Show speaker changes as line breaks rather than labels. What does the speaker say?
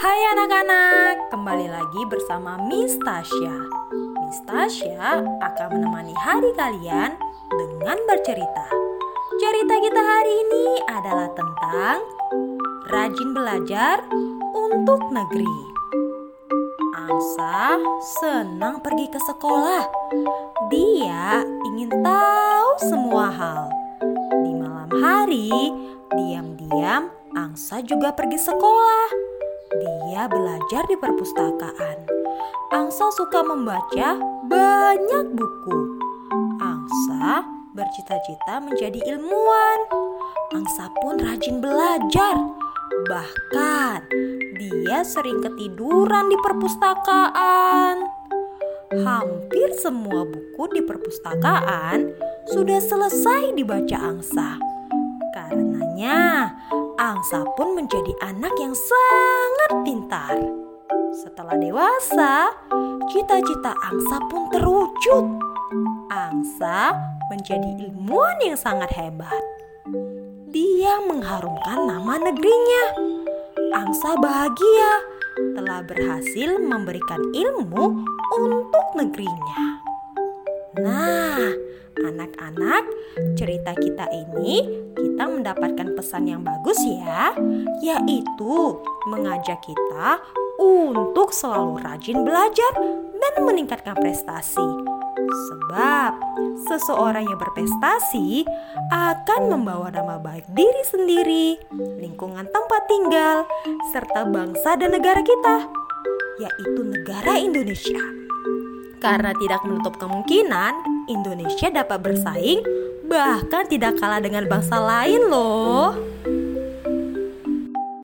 Hai anak-anak, kembali lagi bersama Miss Tasya. Miss Tasya akan menemani hari kalian dengan bercerita. Cerita kita hari ini adalah tentang rajin belajar untuk negeri. Angsa senang pergi ke sekolah. Dia ingin tahu semua hal. Di malam hari, diam-diam Angsa juga pergi sekolah. Dia belajar di perpustakaan. Angsa suka membaca banyak buku. Angsa bercita-cita menjadi ilmuwan. Angsa pun rajin belajar. Bahkan dia sering ketiduran di perpustakaan. Hampir semua buku di perpustakaan sudah selesai dibaca Angsa. Angsa pun menjadi anak yang sangat pintar. Setelah dewasa, cita-cita Angsa pun terwujud. Angsa menjadi ilmuwan yang sangat hebat. Dia mengharumkan nama negerinya. Angsa bahagia telah berhasil memberikan ilmu untuk negerinya. Nah, anak-anak, cerita kita ini kita mendapatkan pesan yang bagus ya, yaitu mengajak kita untuk selalu rajin belajar dan meningkatkan prestasi. Sebab seseorang yang berprestasi akan membawa nama baik diri sendiri, lingkungan tempat tinggal, serta bangsa dan negara kita, yaitu negara Indonesia. Karena tidak menutup kemungkinan Indonesia dapat bersaing bahkan tidak kalah dengan bangsa lain loh.